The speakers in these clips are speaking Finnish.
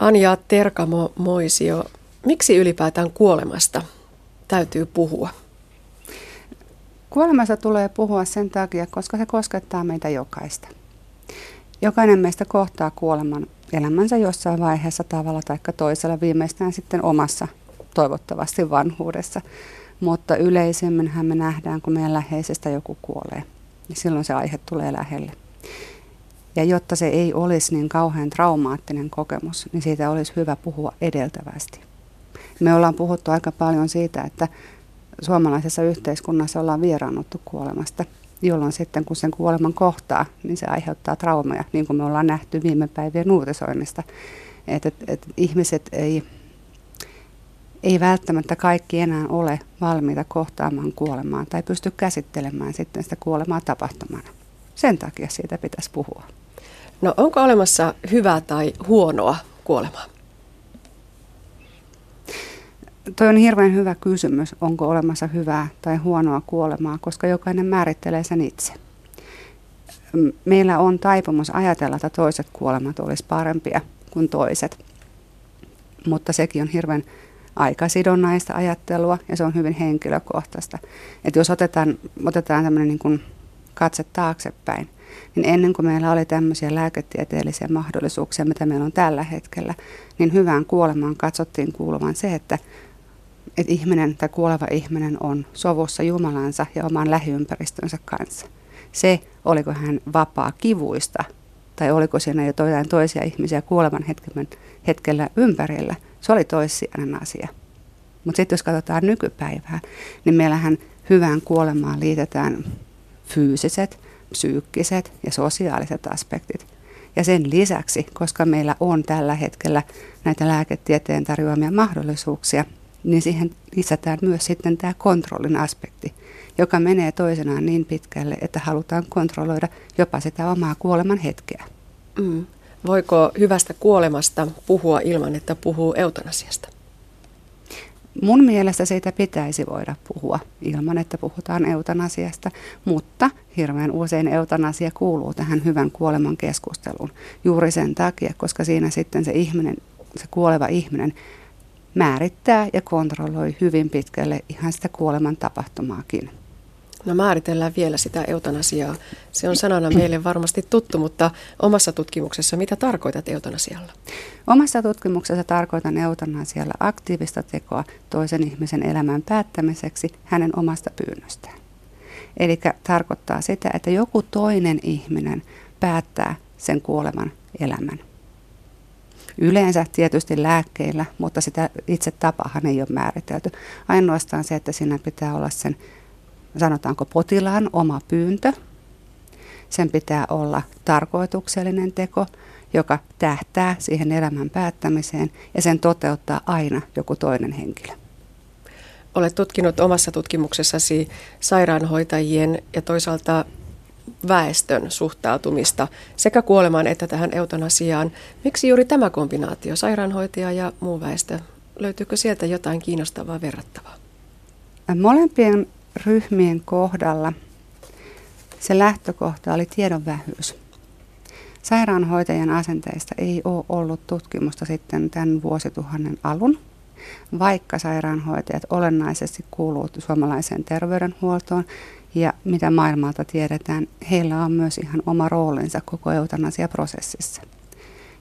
Anja Terkamo Moisio, miksi ylipäätään kuolemasta täytyy puhua? Kuolemasta tulee puhua sen takia, koska se koskettaa meitä jokaista. Jokainen meistä kohtaa kuoleman elämänsä jossain vaiheessa tavalla tai toisella, viimeistään sitten omassa toivottavasti vanhuudessa. Mutta yleisemminhän me nähdään, kun meidän läheisestä joku kuolee, niin silloin se aihe tulee lähelle. Ja jotta se ei olisi niin kauhean traumaattinen kokemus, niin siitä olisi hyvä puhua edeltävästi. Me ollaan puhuttu aika paljon siitä, että suomalaisessa yhteiskunnassa ollaan vieraannuttu kuolemasta, jolloin sitten kun sen kuoleman kohtaa, niin se aiheuttaa traumaja, niin kuin me ollaan nähty viime päivien uutisoinnista. Että et, et ihmiset ei, ei välttämättä kaikki enää ole valmiita kohtaamaan kuolemaa tai pysty käsittelemään sitten sitä kuolemaa tapahtumana. Sen takia siitä pitäisi puhua. No onko olemassa hyvää tai huonoa kuolemaa? Toi on hirveän hyvä kysymys, onko olemassa hyvää tai huonoa kuolemaa, koska jokainen määrittelee sen itse. Meillä on taipumus ajatella, että toiset kuolemat olisi parempia kuin toiset, mutta sekin on hirveän aikasidonnaista ajattelua ja se on hyvin henkilökohtaista. Et jos otetaan, otetaan tämmöinen niin katse taaksepäin, niin ennen kuin meillä oli tämmöisiä lääketieteellisiä mahdollisuuksia, mitä meillä on tällä hetkellä, niin hyvään kuolemaan katsottiin kuuluvan se, että, että ihminen tai kuoleva ihminen on sovussa Jumalansa ja oman lähiympäristönsä kanssa. Se, oliko hän vapaa kivuista tai oliko siinä jo jotain toisia ihmisiä kuolevan hetken, hetkellä ympärillä, se oli toissijainen asia. Mutta sitten jos katsotaan nykypäivää, niin meillähän hyvään kuolemaan liitetään fyysiset, psyykkiset ja sosiaaliset aspektit. Ja sen lisäksi, koska meillä on tällä hetkellä näitä lääketieteen tarjoamia mahdollisuuksia, niin siihen lisätään myös sitten tämä kontrollin aspekti, joka menee toisenaan niin pitkälle, että halutaan kontrolloida jopa sitä omaa kuoleman hetkeä. Mm. Voiko hyvästä kuolemasta puhua ilman, että puhuu eutanasiasta? Mun mielestä siitä pitäisi voida puhua ilman, että puhutaan eutanasiasta, mutta hirveän usein eutanasia kuuluu tähän hyvän kuoleman keskusteluun juuri sen takia, koska siinä sitten se ihminen, se kuoleva ihminen määrittää ja kontrolloi hyvin pitkälle ihan sitä kuoleman tapahtumaakin. No määritellään vielä sitä eutanasiaa. Se on sanana meille varmasti tuttu, mutta omassa tutkimuksessa mitä tarkoitat eutanasialla? Omassa tutkimuksessa tarkoitan eutanasialla aktiivista tekoa toisen ihmisen elämän päättämiseksi hänen omasta pyynnöstään. Eli tarkoittaa sitä, että joku toinen ihminen päättää sen kuoleman elämän. Yleensä tietysti lääkkeillä, mutta sitä itse tapahan ei ole määritelty. Ainoastaan se, että siinä pitää olla sen sanotaanko potilaan oma pyyntö. Sen pitää olla tarkoituksellinen teko, joka tähtää siihen elämän päättämiseen ja sen toteuttaa aina joku toinen henkilö. Olet tutkinut omassa tutkimuksessasi sairaanhoitajien ja toisaalta väestön suhtautumista sekä kuolemaan että tähän eutanasiaan. Miksi juuri tämä kombinaatio, sairaanhoitaja ja muu väestö? Löytyykö sieltä jotain kiinnostavaa verrattavaa? Molempien ryhmien kohdalla se lähtökohta oli tiedon vähyys. Sairaanhoitajan asenteista ei ole ollut tutkimusta sitten tämän vuosituhannen alun, vaikka sairaanhoitajat olennaisesti kuuluu suomalaiseen terveydenhuoltoon ja mitä maailmalta tiedetään, heillä on myös ihan oma roolinsa koko eutanasiaprosessissa.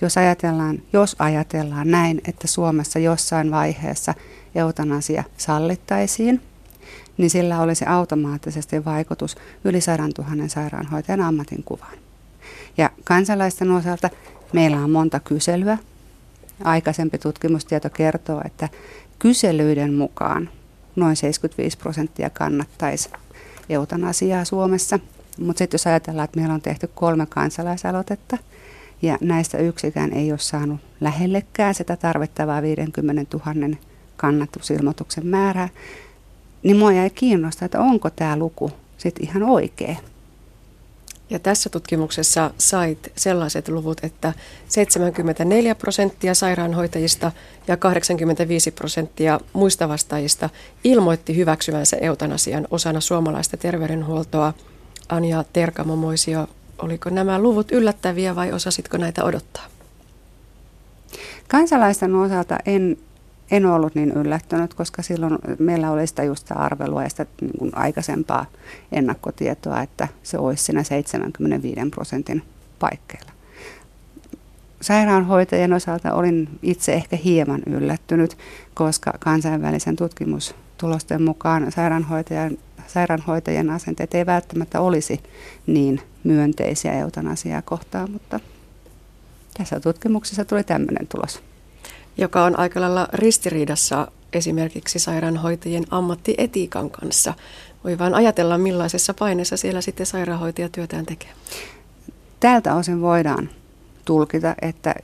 Jos ajatellaan, jos ajatellaan näin, että Suomessa jossain vaiheessa eutanasia sallittaisiin – niin sillä olisi automaattisesti vaikutus yli 100 000 sairaanhoitajan ammatinkuvaan. Ja kansalaisten osalta meillä on monta kyselyä. Aikaisempi tutkimustieto kertoo, että kyselyiden mukaan noin 75 prosenttia kannattaisi eutanasiaa Suomessa. Mutta sitten jos ajatellaan, että meillä on tehty kolme kansalaisaloitetta ja näistä yksikään ei ole saanut lähellekään sitä tarvittavaa 50 000 kannatusilmoituksen määrää, niin mua jäi kiinnostaa, että onko tämä luku sitten ihan oikea. Ja tässä tutkimuksessa sait sellaiset luvut, että 74 prosenttia sairaanhoitajista ja 85 prosenttia muista vastaajista ilmoitti hyväksyvänsä eutanasian osana suomalaista terveydenhuoltoa. Anja Terkamo-Moisio, oliko nämä luvut yllättäviä vai osasitko näitä odottaa? Kansalaisten osalta en, en ollut niin yllättynyt, koska silloin meillä oli sitä just arvelua ja sitä niin kuin aikaisempaa ennakkotietoa, että se olisi siinä 75 prosentin paikkeilla. Sairaanhoitajien osalta olin itse ehkä hieman yllättynyt, koska kansainvälisen tutkimustulosten mukaan sairaanhoitajan, sairaanhoitajien asenteet ei välttämättä olisi niin myönteisiä eutanasiaa kohtaan, mutta tässä tutkimuksessa tuli tämmöinen tulos. Joka on aika lailla ristiriidassa esimerkiksi sairaanhoitajien ammattietiikan kanssa. Voi vain ajatella, millaisessa paineessa siellä sitten sairaanhoitaja työtään tekee. Tältä osin voidaan tulkita, että,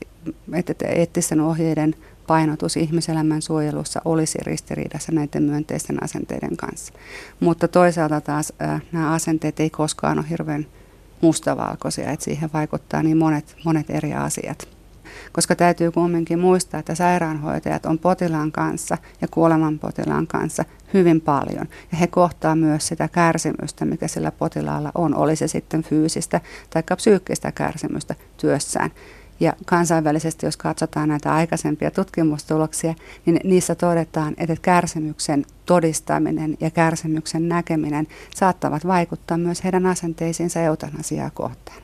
että eettisten ohjeiden painotus ihmiselämän suojelussa olisi ristiriidassa näiden myönteisten asenteiden kanssa. Mutta toisaalta taas äh, nämä asenteet ei koskaan ole hirveän mustavalkoisia, että siihen vaikuttaa niin monet, monet eri asiat. Koska täytyy kumminkin muistaa, että sairaanhoitajat on potilaan kanssa ja kuoleman potilaan kanssa hyvin paljon. Ja he kohtaa myös sitä kärsimystä, mikä sillä potilaalla on, oli se sitten fyysistä tai psyykkistä kärsimystä työssään. Ja kansainvälisesti, jos katsotaan näitä aikaisempia tutkimustuloksia, niin niissä todetaan, että kärsimyksen todistaminen ja kärsimyksen näkeminen saattavat vaikuttaa myös heidän asenteisiinsa eutanasiaa kohtaan.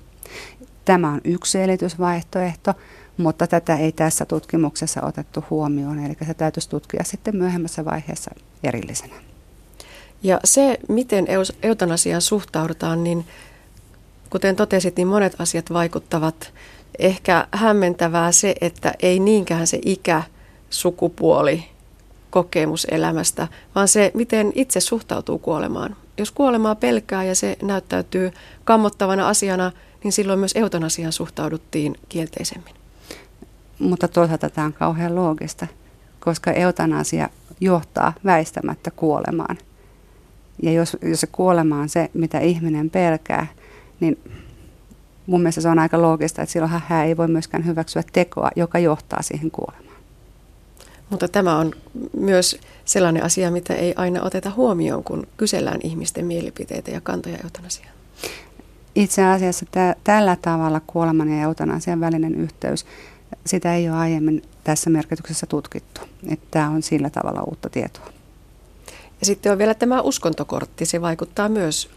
Tämä on yksi selitysvaihtoehto, mutta tätä ei tässä tutkimuksessa otettu huomioon, eli se täytyisi tutkia sitten myöhemmässä vaiheessa erillisenä. Ja se, miten eutanasiaan suhtaudutaan, niin kuten totesit, niin monet asiat vaikuttavat. Ehkä hämmentävää se, että ei niinkään se ikä, sukupuoli, kokemus elämästä, vaan se, miten itse suhtautuu kuolemaan. Jos kuolemaa pelkää ja se näyttäytyy kammottavana asiana, niin silloin myös eutanasiaan suhtauduttiin kielteisemmin. Mutta toisaalta tämä on kauhean loogista, koska eutanasia johtaa väistämättä kuolemaan. Ja jos, jos se kuolema on se, mitä ihminen pelkää, niin mun mielestä se on aika loogista, että silloin hän ei voi myöskään hyväksyä tekoa, joka johtaa siihen kuolemaan. Mutta tämä on myös sellainen asia, mitä ei aina oteta huomioon, kun kysellään ihmisten mielipiteitä ja kantoja eutanasiaan. Itse asiassa tä- tällä tavalla kuoleman ja eutanasian välinen yhteys, sitä ei ole aiemmin tässä merkityksessä tutkittu. Että tämä on sillä tavalla uutta tietoa. Ja sitten on vielä tämä uskontokortti. Se vaikuttaa myös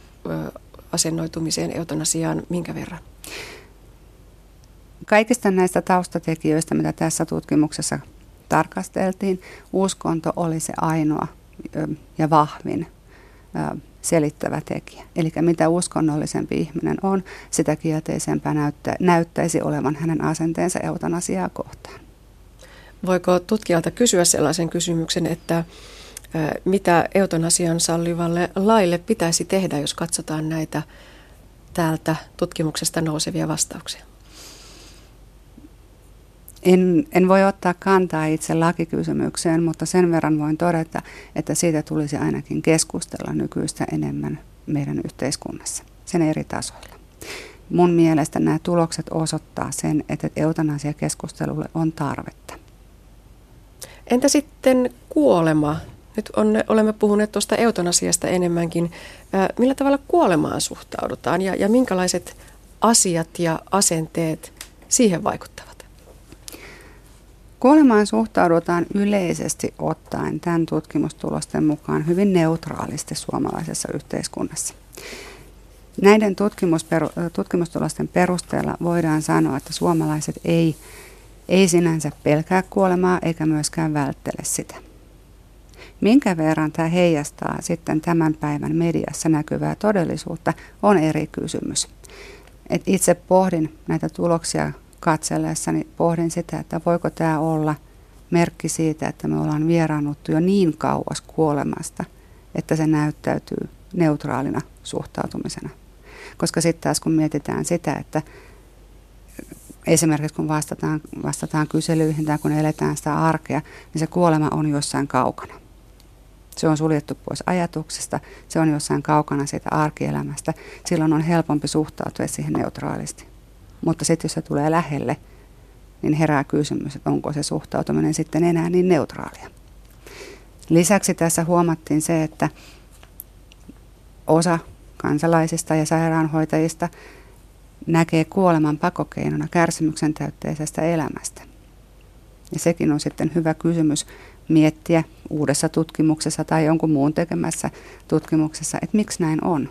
asennoitumiseen eutanasiaan minkä verran? Kaikista näistä taustatekijöistä, mitä tässä tutkimuksessa tarkasteltiin, uskonto oli se ainoa ja vahvin selittävä tekijä. Eli mitä uskonnollisempi ihminen on, sitä kielteisempää näyttä, näyttäisi olevan hänen asenteensa eutanasiaa kohtaan. Voiko tutkijalta kysyä sellaisen kysymyksen, että mitä eutanasian sallivalle laille pitäisi tehdä, jos katsotaan näitä täältä tutkimuksesta nousevia vastauksia? En, en voi ottaa kantaa itse lakikysymykseen, mutta sen verran voin todeta, että siitä tulisi ainakin keskustella nykyistä enemmän meidän yhteiskunnassa, sen eri tasoilla. Mun mielestä nämä tulokset osoittaa sen, että eutanasiakeskustelulle on tarvetta. Entä sitten kuolema? Nyt on, olemme puhuneet tuosta eutanasiasta enemmänkin. Millä tavalla kuolemaan suhtaudutaan ja, ja minkälaiset asiat ja asenteet siihen vaikuttavat? Kuolemaan suhtaudutaan yleisesti ottaen tämän tutkimustulosten mukaan hyvin neutraalisti suomalaisessa yhteiskunnassa. Näiden tutkimustulosten perusteella voidaan sanoa, että suomalaiset ei, ei sinänsä pelkää kuolemaa eikä myöskään välttele sitä. Minkä verran tämä heijastaa sitten tämän päivän mediassa näkyvää todellisuutta on eri kysymys. Et itse pohdin näitä tuloksia katsellessani pohdin sitä, että voiko tämä olla merkki siitä, että me ollaan vieraannuttu jo niin kauas kuolemasta, että se näyttäytyy neutraalina suhtautumisena. Koska sitten taas kun mietitään sitä, että esimerkiksi kun vastataan, vastataan kyselyihin tai kun eletään sitä arkea, niin se kuolema on jossain kaukana. Se on suljettu pois ajatuksesta, se on jossain kaukana siitä arkielämästä. Silloin on helpompi suhtautua siihen neutraalisti. Mutta sitten jos se tulee lähelle, niin herää kysymys, että onko se suhtautuminen sitten enää niin neutraalia. Lisäksi tässä huomattiin se, että osa kansalaisista ja sairaanhoitajista näkee kuoleman pakokeinona kärsimyksen täytteisestä elämästä. Ja sekin on sitten hyvä kysymys miettiä uudessa tutkimuksessa tai jonkun muun tekemässä tutkimuksessa, että miksi näin on.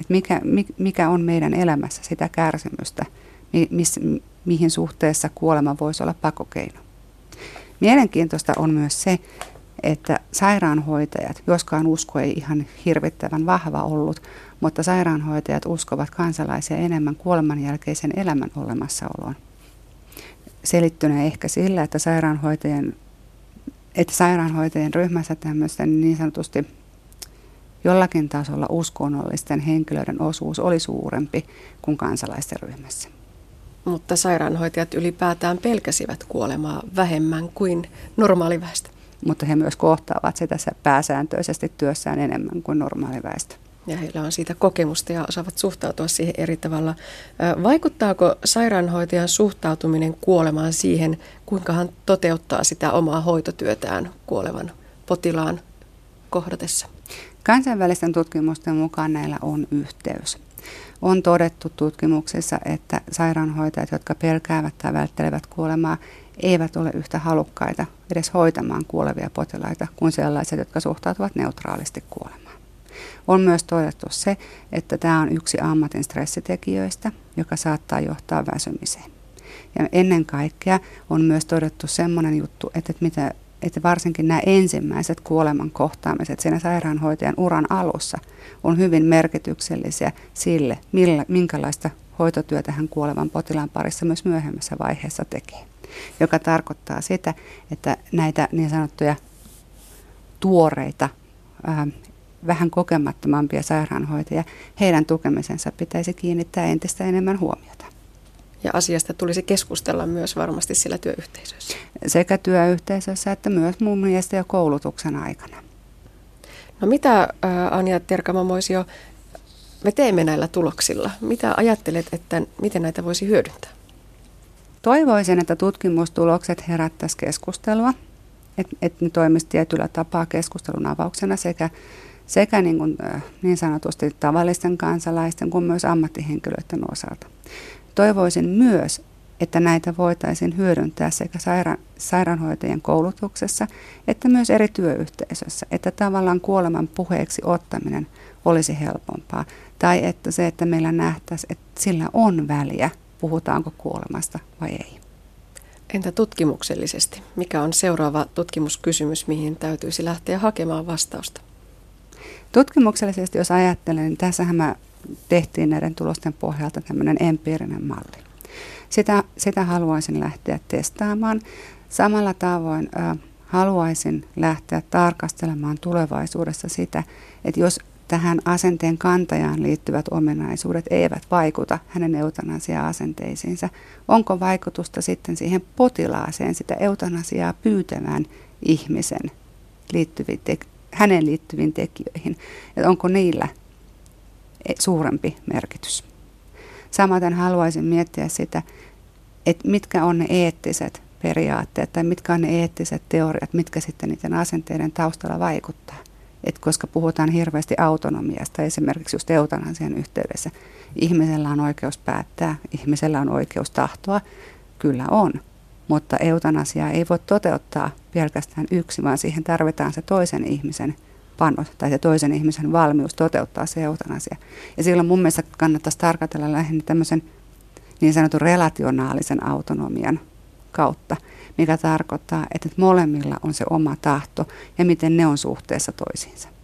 Että mikä, mikä on meidän elämässä sitä kärsimystä, mi, mis, mihin suhteessa kuolema voisi olla pakokeino. Mielenkiintoista on myös se, että sairaanhoitajat, joskaan usko ei ihan hirvittävän vahva ollut, mutta sairaanhoitajat uskovat kansalaisia enemmän kuoleman jälkeisen elämän olemassaoloon. Selittyneen ehkä sillä, että sairaanhoitajien, että sairaanhoitajien ryhmässä tämmöisten niin sanotusti jollakin tasolla uskonnollisten henkilöiden osuus oli suurempi kuin kansalaisten ryhmässä. Mutta sairaanhoitajat ylipäätään pelkäsivät kuolemaa vähemmän kuin normaaliväestö. Mutta he myös kohtaavat sitä pääsääntöisesti työssään enemmän kuin normaaliväestö. Ja heillä on siitä kokemusta ja osaavat suhtautua siihen eri tavalla. Vaikuttaako sairaanhoitajan suhtautuminen kuolemaan siihen, kuinka hän toteuttaa sitä omaa hoitotyötään kuolevan potilaan kohdatessa? Kansainvälisten tutkimusten mukaan näillä on yhteys. On todettu tutkimuksissa, että sairaanhoitajat, jotka pelkäävät tai välttelevät kuolemaa, eivät ole yhtä halukkaita edes hoitamaan kuolevia potilaita kuin sellaiset, jotka suhtautuvat neutraalisti kuolemaan. On myös todettu se, että tämä on yksi ammatin stressitekijöistä, joka saattaa johtaa väsymiseen. Ja ennen kaikkea on myös todettu semmoinen juttu, että mitä että varsinkin nämä ensimmäiset kuoleman kohtaamiset siinä sairaanhoitajan uran alussa on hyvin merkityksellisiä sille, millä, minkälaista hoitotyötä hän kuolevan potilaan parissa myös myöhemmässä vaiheessa tekee. Joka tarkoittaa sitä, että näitä niin sanottuja tuoreita, vähän kokemattomampia sairaanhoitajia, heidän tukemisensa pitäisi kiinnittää entistä enemmän huomiota. Ja asiasta tulisi keskustella myös varmasti sillä työyhteisössä. Sekä työyhteisössä että myös mun mielestä jo koulutuksen aikana. No mitä Anja Terkamamoisio me teemme näillä tuloksilla? Mitä ajattelet, että miten näitä voisi hyödyntää? Toivoisin, että tutkimustulokset herättäisi keskustelua, että et ne toimisi tietyllä tapaa keskustelun avauksena sekä, sekä niin, kuin, niin sanotusti tavallisten kansalaisten kuin myös ammattihenkilöiden osalta. Toivoisin myös, että näitä voitaisiin hyödyntää sekä saira- sairaanhoitajien koulutuksessa että myös eri työyhteisössä, että tavallaan kuoleman puheeksi ottaminen olisi helpompaa. Tai että se, että meillä nähtäisiin, että sillä on väliä, puhutaanko kuolemasta vai ei. Entä tutkimuksellisesti? Mikä on seuraava tutkimuskysymys, mihin täytyisi lähteä hakemaan vastausta? Tutkimuksellisesti, jos ajattelen, niin tässähän mä tehtiin näiden tulosten pohjalta tämmöinen empiirinen malli. Sitä, sitä haluaisin lähteä testaamaan. Samalla tavoin äh, haluaisin lähteä tarkastelemaan tulevaisuudessa sitä, että jos tähän asenteen kantajaan liittyvät ominaisuudet eivät vaikuta hänen eutanasia-asenteisiinsa, onko vaikutusta sitten siihen potilaaseen, sitä eutanasiaa pyytävään ihmisen liittyviin te- hänen liittyviin tekijöihin, että onko niillä suurempi merkitys. Samaten haluaisin miettiä sitä, että mitkä on ne eettiset periaatteet tai mitkä on ne eettiset teoriat, mitkä sitten niiden asenteiden taustalla vaikuttaa. Et koska puhutaan hirveästi autonomiasta, esimerkiksi just eutanasian yhteydessä, ihmisellä on oikeus päättää, ihmisellä on oikeus tahtoa, kyllä on. Mutta eutanasiaa ei voi toteuttaa pelkästään yksi, vaan siihen tarvitaan se toisen ihmisen panos tai se toisen ihmisen valmius toteuttaa se eutanasia. Ja silloin mun mielestä kannattaisi tarkastella lähinnä tämmöisen niin sanotun relationaalisen autonomian kautta, mikä tarkoittaa, että molemmilla on se oma tahto ja miten ne on suhteessa toisiinsa.